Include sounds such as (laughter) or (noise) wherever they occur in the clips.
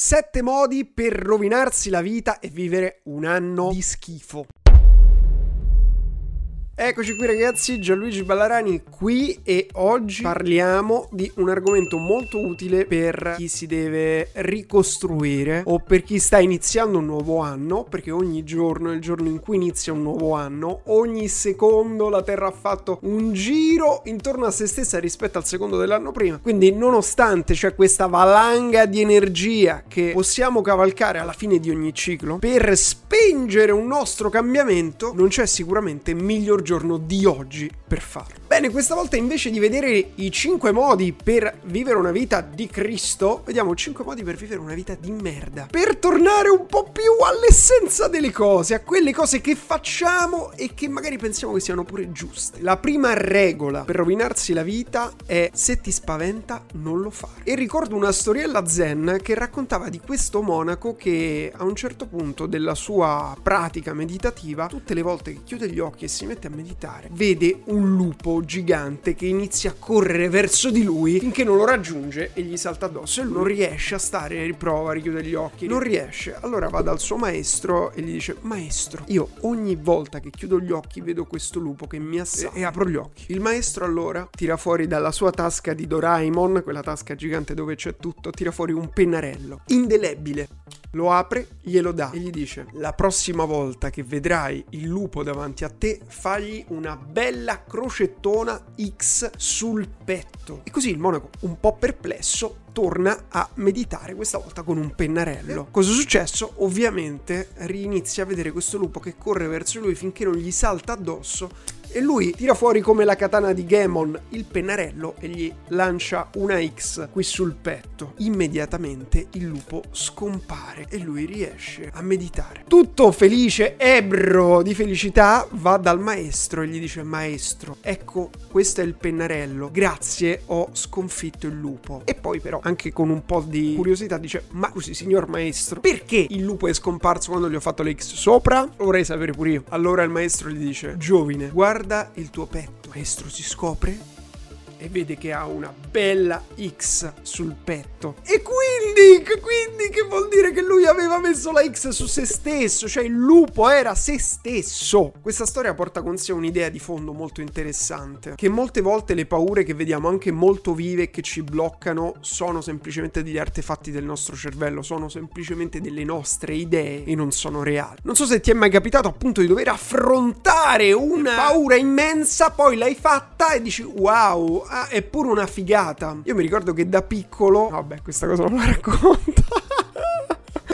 Sette modi per rovinarsi la vita e vivere un anno di schifo. Eccoci qui ragazzi, Gianluigi Ballarani qui e oggi parliamo di un argomento molto utile per chi si deve ricostruire o per chi sta iniziando un nuovo anno, perché ogni giorno è il giorno in cui inizia un nuovo anno, ogni secondo la Terra ha fatto un giro intorno a se stessa rispetto al secondo dell'anno prima, quindi nonostante c'è questa valanga di energia che possiamo cavalcare alla fine di ogni ciclo, per spingere un nostro cambiamento non c'è sicuramente miglior giorno di oggi per farlo. Bene, questa volta invece di vedere i 5 modi per vivere una vita di Cristo, vediamo 5 modi per vivere una vita di merda. Per tornare un po' più all'essenza delle cose, a quelle cose che facciamo e che magari pensiamo che siano pure giuste. La prima regola per rovinarsi la vita è se ti spaventa non lo fare. E ricordo una storiella zen che raccontava di questo monaco che a un certo punto della sua pratica meditativa, tutte le volte che chiude gli occhi e si mette a meditare, vede un lupo gigante che inizia a correre verso di lui finché non lo raggiunge e gli salta addosso e lui non riesce a stare, riprova, richiude gli occhi, non riesce. Allora va dal suo maestro e gli dice "Maestro, io ogni volta che chiudo gli occhi vedo questo lupo che mi assale e, e apro gli occhi". Il maestro allora tira fuori dalla sua tasca di Doraemon, quella tasca gigante dove c'è tutto, tira fuori un pennarello indelebile lo apre, glielo dà e gli dice: La prossima volta che vedrai il lupo davanti a te, fagli una bella crocettona X sul petto. E così il monaco, un po' perplesso, torna a meditare, questa volta con un pennarello. Cosa è successo? Ovviamente rinizia a vedere questo lupo che corre verso lui finché non gli salta addosso e lui tira fuori come la katana di Gemon il pennarello e gli lancia una X qui sul petto. Immediatamente il lupo scompare e lui riesce a meditare. Tutto felice, ebro di felicità, va dal maestro e gli dice maestro, ecco questo è il pennarello, grazie ho sconfitto il lupo. E poi però anche con un po' di curiosità dice ma scusi signor maestro, perché il lupo è scomparso quando gli ho fatto le X sopra? Vorrei sapere pure io. Allora il maestro gli dice giovine, guarda guarda il tuo petto. Maestro si scopre e vede che ha una bella X sul petto. E quindi, quindi che vuol dire che lui aveva messo la X su se stesso, cioè il lupo era se stesso. Questa storia porta con sé un'idea di fondo molto interessante, che molte volte le paure che vediamo anche molto vive e che ci bloccano sono semplicemente degli artefatti del nostro cervello, sono semplicemente delle nostre idee e non sono reali. Non so se ti è mai capitato appunto di dover affrontare una paura immensa, poi l'hai fatta e dici wow, ah, è pure una figata. Io mi ricordo che da piccolo, vabbè, questa cosa non la かこう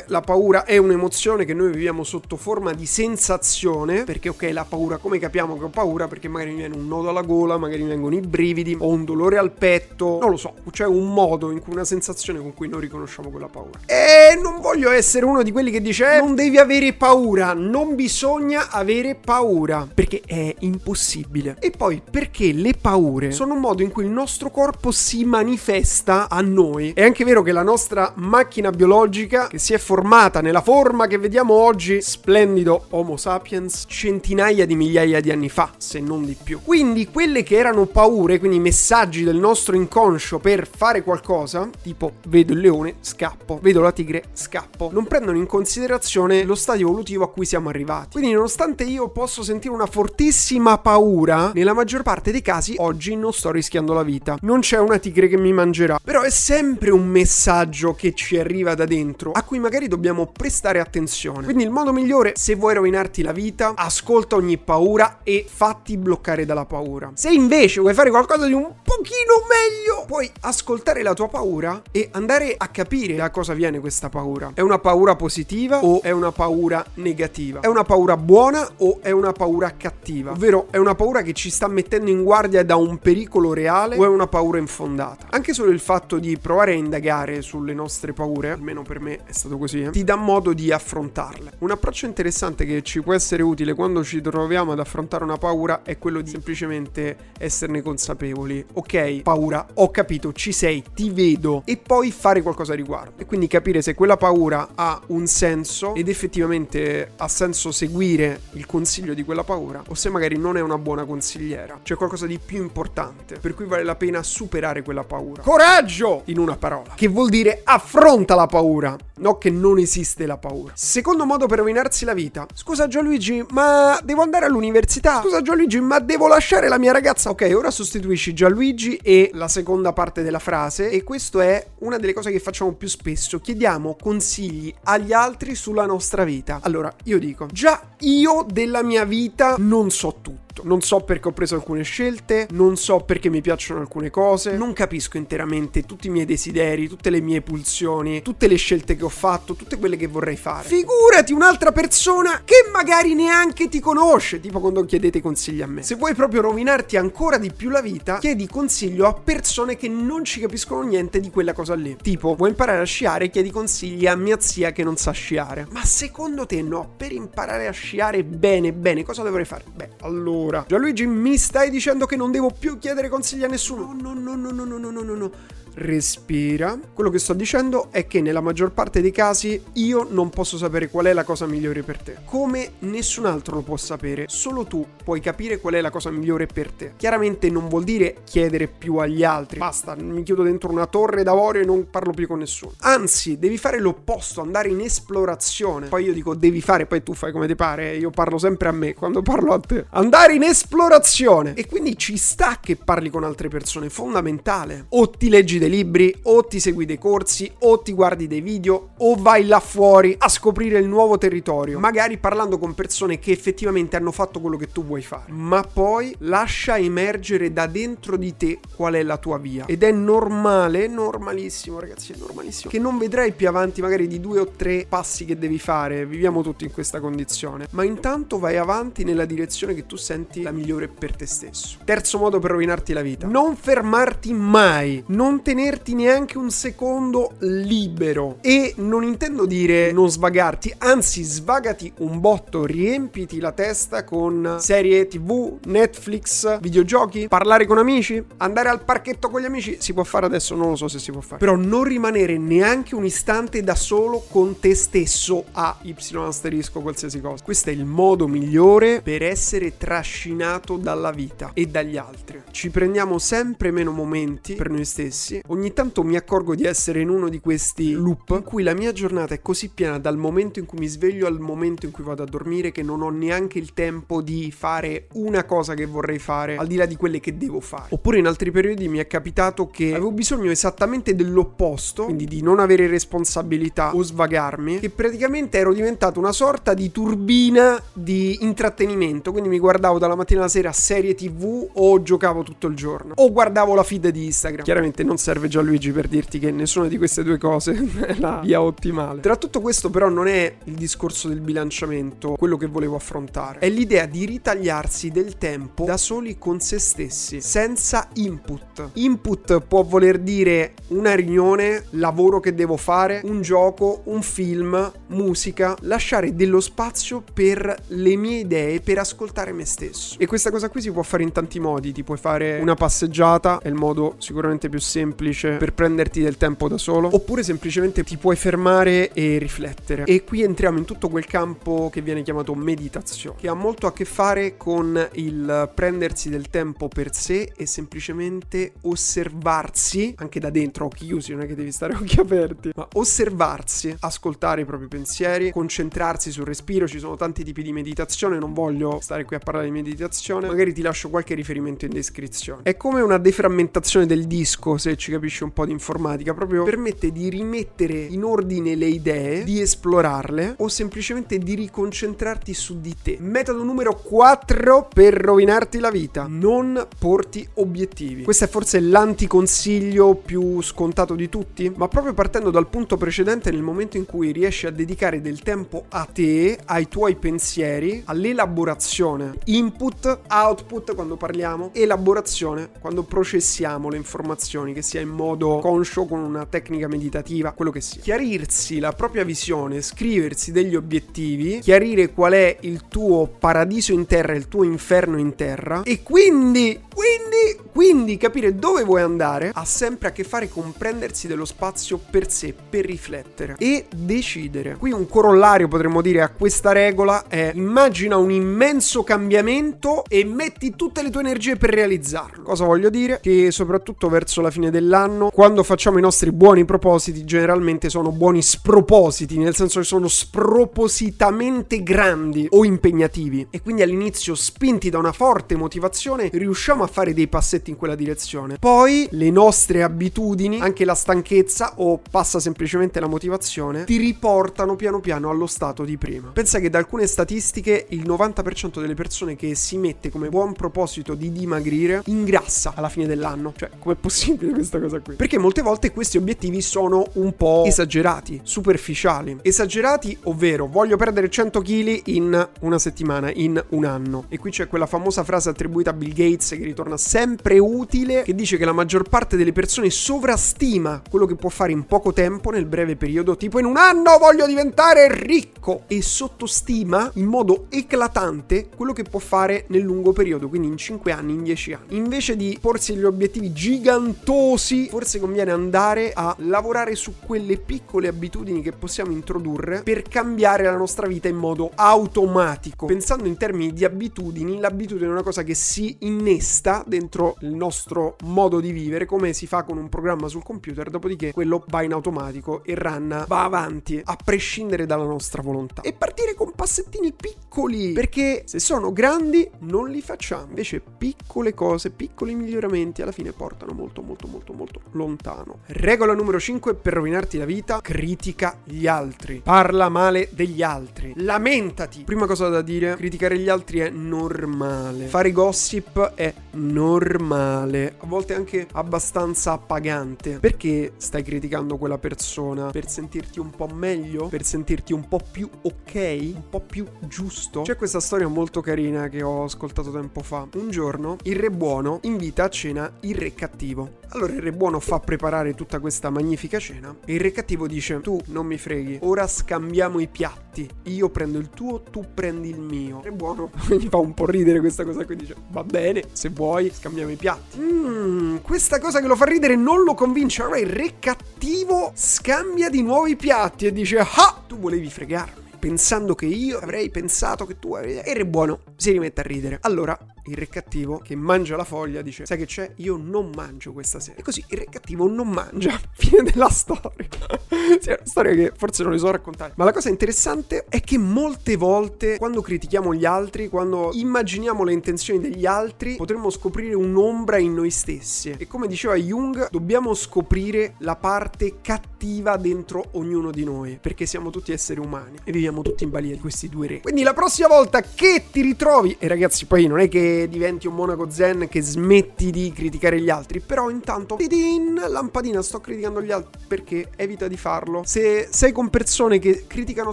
la paura è un'emozione che noi viviamo sotto forma di sensazione, perché ok, la paura, come capiamo che ho paura? Perché magari mi viene un nodo alla gola, magari mi vengono i brividi, ho un dolore al petto, non lo so, c'è un modo in cui una sensazione con cui noi riconosciamo quella paura. E non voglio essere uno di quelli che dice eh, non devi avere paura, non bisogna avere paura, perché è impossibile. E poi perché le paure sono un modo in cui il nostro corpo si manifesta a noi. È anche vero che la nostra macchina biologica che si è formata formata nella forma che vediamo oggi, splendido Homo sapiens, centinaia di migliaia di anni fa, se non di più. Quindi quelle che erano paure, quindi messaggi del nostro inconscio per fare qualcosa, tipo vedo il leone, scappo, vedo la tigre, scappo, non prendono in considerazione lo stadio evolutivo a cui siamo arrivati. Quindi nonostante io posso sentire una fortissima paura, nella maggior parte dei casi oggi non sto rischiando la vita. Non c'è una tigre che mi mangerà, però è sempre un messaggio che ci arriva da dentro, a cui magari magari dobbiamo prestare attenzione. Quindi il modo migliore, se vuoi rovinarti la vita, ascolta ogni paura e fatti bloccare dalla paura. Se invece vuoi fare qualcosa di un pochino meglio, puoi ascoltare la tua paura e andare a capire da cosa viene questa paura. È una paura positiva o è una paura negativa? È una paura buona o è una paura cattiva? Ovvero è una paura che ci sta mettendo in guardia da un pericolo reale o è una paura infondata? Anche solo il fatto di provare a indagare sulle nostre paure, almeno per me è stato così così, ti dà modo di affrontarle. Un approccio interessante che ci può essere utile quando ci troviamo ad affrontare una paura è quello di semplicemente esserne consapevoli. Ok, paura, ho capito, ci sei, ti vedo e poi fare qualcosa a riguardo. E quindi capire se quella paura ha un senso ed effettivamente ha senso seguire il consiglio di quella paura o se magari non è una buona consigliera. C'è qualcosa di più importante, per cui vale la pena superare quella paura. Coraggio! In una parola. Che vuol dire affronta la paura, no che non esiste la paura. Secondo modo per rovinarsi la vita. Scusa Gianluigi, ma devo andare all'università? Scusa Gianluigi, ma devo lasciare la mia ragazza? Ok, ora sostituisci Gianluigi e la seconda parte della frase e questo è una delle cose che facciamo più spesso. Chiediamo consigli agli altri sulla nostra vita. Allora, io dico, già io della mia vita non so tutto tutto. Non so perché ho preso alcune scelte, non so perché mi piacciono alcune cose, non capisco interamente tutti i miei desideri, tutte le mie pulsioni, tutte le scelte che ho fatto, tutte quelle che vorrei fare. Figurati un'altra persona che magari neanche ti conosce, tipo quando chiedete consigli a me. Se vuoi proprio rovinarti ancora di più la vita, chiedi consiglio a persone che non ci capiscono niente di quella cosa lì. Tipo, vuoi imparare a sciare, chiedi consigli a mia zia che non sa sciare. Ma secondo te no, per imparare a sciare bene bene, cosa dovrei fare? Beh, allora ora. Gianluigi, mi stai dicendo che non devo più chiedere consigli a nessuno? No, no, no, no, no, no, no, no, no respira. Quello che sto dicendo è che nella maggior parte dei casi io non posso sapere qual è la cosa migliore per te. Come nessun altro lo può sapere, solo tu puoi capire qual è la cosa migliore per te. Chiaramente non vuol dire chiedere più agli altri. Basta, mi chiudo dentro una torre d'avorio e non parlo più con nessuno. Anzi, devi fare l'opposto, andare in esplorazione. Poi io dico devi fare, poi tu fai come ti pare. Io parlo sempre a me quando parlo a te. Andare in esplorazione. E quindi ci sta che parli con altre persone, fondamentale. O ti leggi dei libri, o ti segui dei corsi, o ti guardi dei video, o vai là fuori a scoprire il nuovo territorio, magari parlando con persone che effettivamente hanno fatto quello che tu vuoi fare. Ma poi lascia emergere da dentro di te qual è la tua via. Ed è normale, normalissimo ragazzi, è normalissimo, che non vedrai più avanti magari di due o tre passi che devi fare, viviamo tutti in questa condizione, ma intanto vai avanti nella direzione che tu senti la migliore per te stesso. Terzo modo per rovinarti la vita, non fermarti mai, non te tenerti neanche un secondo libero. E non intendo dire non svagarti, anzi svagati un botto, riempiti la testa con serie tv, Netflix, videogiochi, parlare con amici, andare al parchetto con gli amici, si può fare adesso, non lo so se si può fare. Però non rimanere neanche un istante da solo con te stesso a Y asterisco qualsiasi cosa. Questo è il modo migliore per essere trascinato dalla vita e dagli altri. Ci prendiamo sempre meno momenti per noi stessi ogni tanto mi accorgo di essere in uno di questi loop in cui la mia giornata è così piena dal momento in cui mi sveglio al momento in cui vado a dormire che non ho neanche il tempo di fare una cosa che vorrei fare al di là di quelle che devo fare. Oppure in altri periodi mi è capitato che avevo bisogno esattamente dell'opposto, quindi di non avere responsabilità o svagarmi, che praticamente ero diventato una sorta di turbina di intrattenimento, quindi mi guardavo dalla mattina alla sera serie tv o giocavo tutto il giorno o guardavo la feed di Instagram. Chiaramente non serve serve Gianluigi per dirti che nessuna di queste due cose (laughs) è la via ottimale. Tra tutto questo però non è il discorso del bilanciamento quello che volevo affrontare, è l'idea di ritagliarsi del tempo da soli con se stessi, senza input. Input può voler dire una riunione, lavoro che devo fare, un gioco, un film, musica, lasciare dello spazio per le mie idee, per ascoltare me stesso. E questa cosa qui si può fare in tanti modi, ti puoi fare una passeggiata, è il modo sicuramente più semplice semplice per prenderti del tempo da solo, oppure semplicemente ti puoi fermare e riflettere. E qui entriamo in tutto quel campo che viene chiamato meditazione, che ha molto a che fare con il prendersi del tempo per sé e semplicemente osservarsi, anche da dentro, occhi chiusi, non è che devi stare (laughs) occhi aperti, ma osservarsi, ascoltare i propri pensieri, concentrarsi sul respiro, ci sono tanti tipi di meditazione, non voglio stare qui a parlare di meditazione, magari ti lascio qualche riferimento in descrizione. È come una deframmentazione del disco, se ci capisci un po' di informatica, proprio permette di rimettere in ordine le idee, di esplorarle o semplicemente di riconcentrarti su di te. Metodo numero 4 per rovinarti la vita. Non porti obiettivi. Questo è forse l'anticonsiglio più scontato di tutti, ma proprio partendo dal punto precedente nel momento in cui riesci a dedicare del tempo a te, ai tuoi pensieri, all'elaborazione. Input, output quando parliamo, elaborazione quando processiamo le informazioni che si sia in modo conscio con una tecnica meditativa, quello che sia. Chiarirsi la propria visione, scriversi degli obiettivi, chiarire qual è il tuo paradiso in terra il tuo inferno in terra e quindi, quindi, quindi capire dove vuoi andare ha sempre a che fare con prendersi dello spazio per sé, per riflettere e decidere. Qui un corollario potremmo dire a questa regola è immagina un immenso cambiamento e metti tutte le tue energie per realizzarlo. Cosa voglio dire? Che soprattutto verso la fine dell'anno, quando facciamo i nostri buoni propositi, generalmente sono buoni spropositi, nel senso che sono spropositamente grandi o impegnativi e quindi all'inizio spinti da una forte motivazione riusciamo a fare dei passetti in quella direzione. Poi le nostre abitudini, anche la stanchezza o passa semplicemente la motivazione, ti riportano piano piano allo stato di prima. Pensa che da alcune statistiche il 90% delle persone che si mette come buon proposito di dimagrire ingrassa alla fine dell'anno. Cioè, com'è possibile questa cosa qui? Perché molte volte questi obiettivi sono un po' esagerati, superficiali. Esagerati, ovvero voglio perdere 100 kg in una settimana, in un anno. E qui c'è quella famosa frase attribuita a Bill Gates che ritorna sempre utile, che dice che la maggior parte delle persone sovrastima quello che può fare in poco tempo nel breve periodo, tipo in un anno voglio diventare ricco, e sottostima in modo eclatante quello che può fare nel lungo periodo, quindi in 5 anni, in 10 anni. Invece di porsi degli obiettivi gigantosi, forse conviene andare a lavorare su quelle piccole abitudini che possiamo introdurre per cambiare la nostra vita in modo automatico. Pensando in termini di abitudini, l'abitudine è una cosa che si innesta dentro il nostro modo di vivere, come si fa con un programma sul computer, dopodiché quello va in automatico e run va avanti a prescindere dalla nostra volontà. E partire con passettini piccoli, perché se sono grandi non li facciamo. Invece piccole cose, piccoli miglioramenti alla fine portano molto molto molto molto lontano. Regola numero 5 per rovinarti la vita, critica gli altri. Parla male degli altri. Lamentati. Prima cosa da dire, criticare gli altri è normale. Fare gossip è normale, a volte anche abbastanza appagante. Perché stai criticando quella persona? Per sentirti un po' meglio? Per sentirti un po' più ok? Un po' più giusto? C'è questa storia molto carina che ho ascoltato tempo fa. Un giorno il re buono invita a cena il re cattivo. Allora il re buono fa preparare tutta questa magnifica cena e il re cattivo dice tu non mi freghi, ora scambiamo i piatti, io prendo il tuo, tu prendi il mio. Il re buono (laughs) gli fa un po' ridere questa cosa qui, dice va bene, se vuoi scambiamo i piatti. Mmm, questa cosa che lo fa ridere non lo convince, allora il re cattivo scambia di nuovo i piatti e dice ah, tu volevi fregarmi pensando che io avrei pensato che tu avevi... E il re buono si rimette a ridere. Allora il re cattivo che mangia la foglia dice sai che c'è? Io non mangio questa sera. E così il re cattivo non mangia. (laughs) Fine della storia. (laughs) Sì, è una storia che forse non le so raccontare. Ma la cosa interessante è che molte volte quando critichiamo gli altri quando immaginiamo le intenzioni degli altri potremmo scoprire un'ombra in noi stessi. E come diceva Jung dobbiamo scoprire la parte cattiva dentro ognuno di noi perché siamo tutti esseri umani e viviamo tutti in balia di questi due re. Quindi la prossima volta che ti ritrovi e ragazzi poi non è che diventi un monaco zen che smetti di criticare gli altri, però intanto tidin, lampadina, sto criticando gli altri perché evita di farlo. Se sei con persone che criticano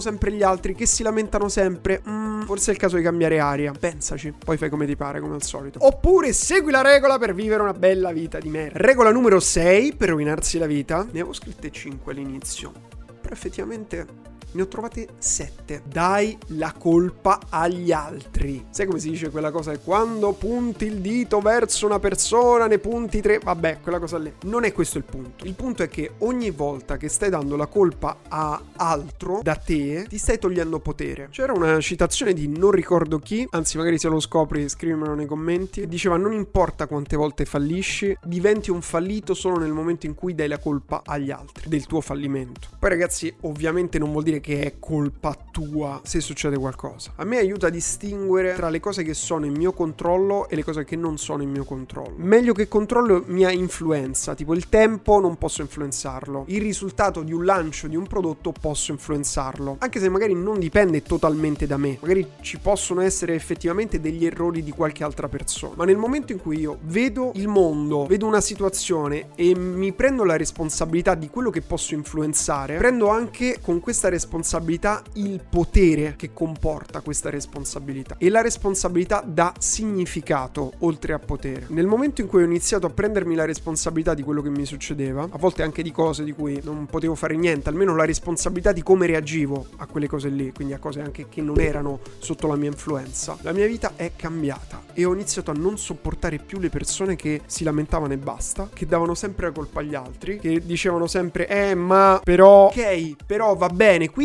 sempre gli altri, che si lamentano sempre, mm, forse è il caso di cambiare aria. Pensaci, poi fai come ti pare, come al solito. Oppure segui la regola per vivere una bella vita di merda. Regola numero 6 per rovinarsi la vita. Ne avevo scritte 5 all'inizio, però effettivamente ne ho trovate sette. Dai la colpa agli altri. Sai come si dice quella cosa? Quando punti il dito verso una persona, ne punti tre. Vabbè, quella cosa lì. Non è questo il punto. Il punto è che ogni volta che stai dando la colpa a altro da te, ti stai togliendo potere. C'era una citazione di non ricordo chi, anzi, magari se lo scopri, scrivimelo nei commenti. Diceva: Non importa quante volte fallisci, diventi un fallito solo nel momento in cui dai la colpa agli altri del tuo fallimento. Poi, ragazzi, ovviamente non vuol dire che è colpa tua se succede qualcosa. A me aiuta a distinguere tra le cose che sono in mio controllo e le cose che non sono in mio controllo. Meglio che controllo mia influenza, tipo il tempo non posso influenzarlo, il risultato di un lancio di un prodotto posso influenzarlo, anche se magari non dipende totalmente da me, magari ci possono essere effettivamente degli errori di qualche altra persona, ma nel momento in cui io vedo il mondo, vedo una situazione e mi prendo la responsabilità di quello che posso influenzare, prendo anche con questa responsabilità responsabilità il potere che comporta questa responsabilità. E la responsabilità dà significato oltre a potere. Nel momento in cui ho iniziato a prendermi la responsabilità di quello che mi succedeva, a volte anche di cose di cui non potevo fare niente, almeno la responsabilità di come reagivo a quelle cose lì, quindi a cose anche che non erano sotto la mia influenza, la mia vita è cambiata e ho iniziato a non sopportare più le persone che si lamentavano e basta, che davano sempre la colpa agli altri, che dicevano sempre eh ma però ok, però va bene, quindi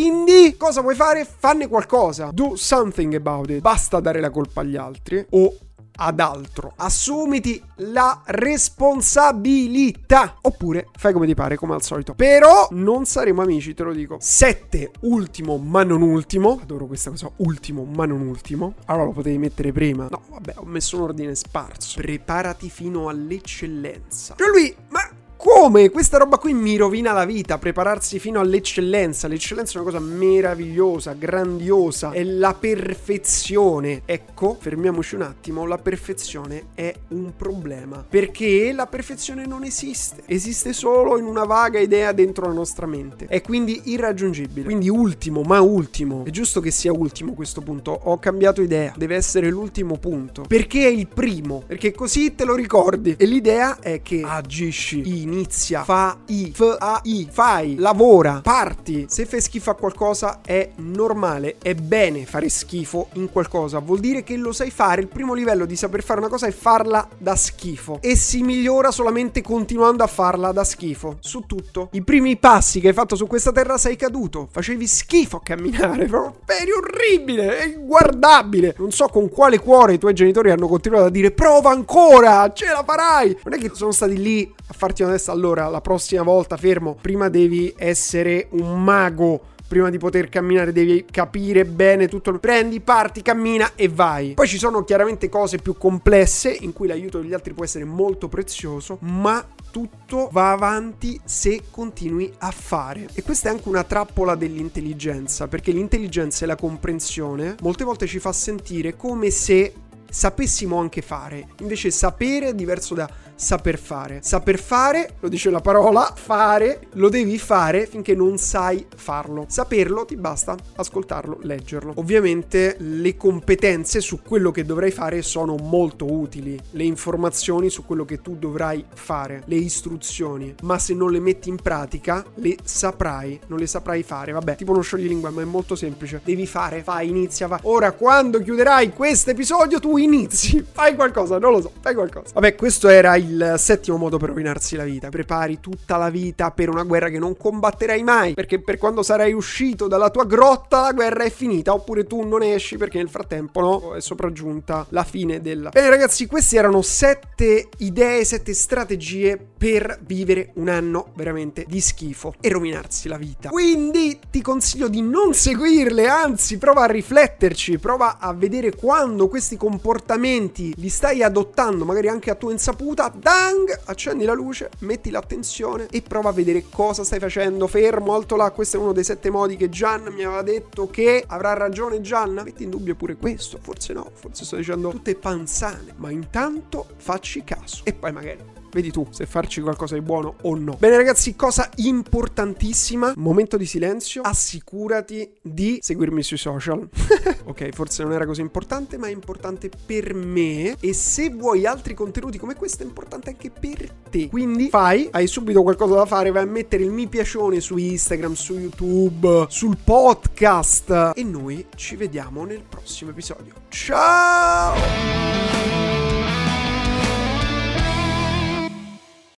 cosa vuoi fare? Fanne qualcosa. Do something about it. Basta dare la colpa agli altri o ad altro. Assumiti la responsabilità. Oppure fai come ti pare, come al solito. Però non saremo amici, te lo dico. Sette, ultimo ma non ultimo. Adoro questa cosa, ultimo ma non ultimo. Allora lo potevi mettere prima. No, vabbè, ho messo un ordine sparso. Preparati fino all'eccellenza. Cioè lui, ma come? Questa roba qui mi rovina la vita, prepararsi fino all'eccellenza. L'eccellenza è una cosa meravigliosa, grandiosa, è la perfezione. Ecco, fermiamoci un attimo, la perfezione è un problema, perché la perfezione non esiste, esiste solo in una vaga idea dentro la nostra mente, è quindi irraggiungibile. Quindi ultimo, ma ultimo, è giusto che sia ultimo questo punto, ho cambiato idea, deve essere l'ultimo punto, perché è il primo, perché così te lo ricordi. E l'idea è che agisci in inizia, fa i, f a i, fai, lavora, parti. Se fai schifo a qualcosa è normale, è bene fare schifo in qualcosa, vuol dire che lo sai fare. Il primo livello di saper fare una cosa è farla da schifo e si migliora solamente continuando a farla da schifo su tutto. I primi passi che hai fatto su questa terra sei caduto, facevi schifo a camminare, (laughs) proprio eri orribile, è inguardabile. Non so con quale cuore i tuoi genitori hanno continuato a dire prova ancora, ce la farai. Non è che sono stati lì a farti una testa, allora la prossima volta fermo, prima devi essere un mago prima di poter camminare devi capire bene tutto. Prendi, parti, cammina e vai. Poi ci sono chiaramente cose più complesse in cui l'aiuto degli altri può essere molto prezioso, ma tutto va avanti se continui a fare. E questa è anche una trappola dell'intelligenza, perché l'intelligenza e la comprensione molte volte ci fa sentire come se sapessimo anche fare. Invece sapere è diverso da saper fare. Saper fare, lo dice la parola, fare, lo devi fare finché non sai farlo. Saperlo ti basta ascoltarlo, leggerlo. Ovviamente le competenze su quello che dovrai fare sono molto utili, le informazioni su quello che tu dovrai fare, le istruzioni, ma se non le metti in pratica le saprai, non le saprai fare. Vabbè, tipo uno scioglilingua, ma è molto semplice. Devi fare, fai, inizia, va. Ora quando chiuderai questo episodio tu inizi, (laughs) fai qualcosa, non lo so, fai qualcosa. Vabbè, questo era il settimo modo per rovinarsi la vita. Prepari tutta la vita per una guerra che non combatterai mai, perché per quando sarai uscito dalla tua grotta la guerra è finita, oppure tu non esci perché nel frattempo no, è sopraggiunta la fine della... Bene ragazzi, queste erano sette idee, sette strategie per vivere un anno veramente di schifo e rovinarsi la vita. Quindi ti consiglio di non seguirle, anzi prova a rifletterci, prova a vedere quando questi comportamenti li stai adottando, magari anche a tua insaputa, Dang! Accendi la luce, metti l'attenzione e prova a vedere cosa stai facendo. Fermo, alto là. Questo è uno dei sette modi che Gian mi aveva detto che avrà ragione Gian. Metti in dubbio pure questo. Forse no, forse sto dicendo tutte panzane. Ma intanto facci caso. E poi magari Vedi tu se farci qualcosa di buono o no. Bene ragazzi, cosa importantissima, momento di silenzio, assicurati di seguirmi sui social. (laughs) ok, forse non era così importante, ma è importante per me e se vuoi altri contenuti come questo è importante anche per te. Quindi fai, hai subito qualcosa da fare, vai a mettere il mi piacione su Instagram, su YouTube, sul podcast e noi ci vediamo nel prossimo episodio. Ciao!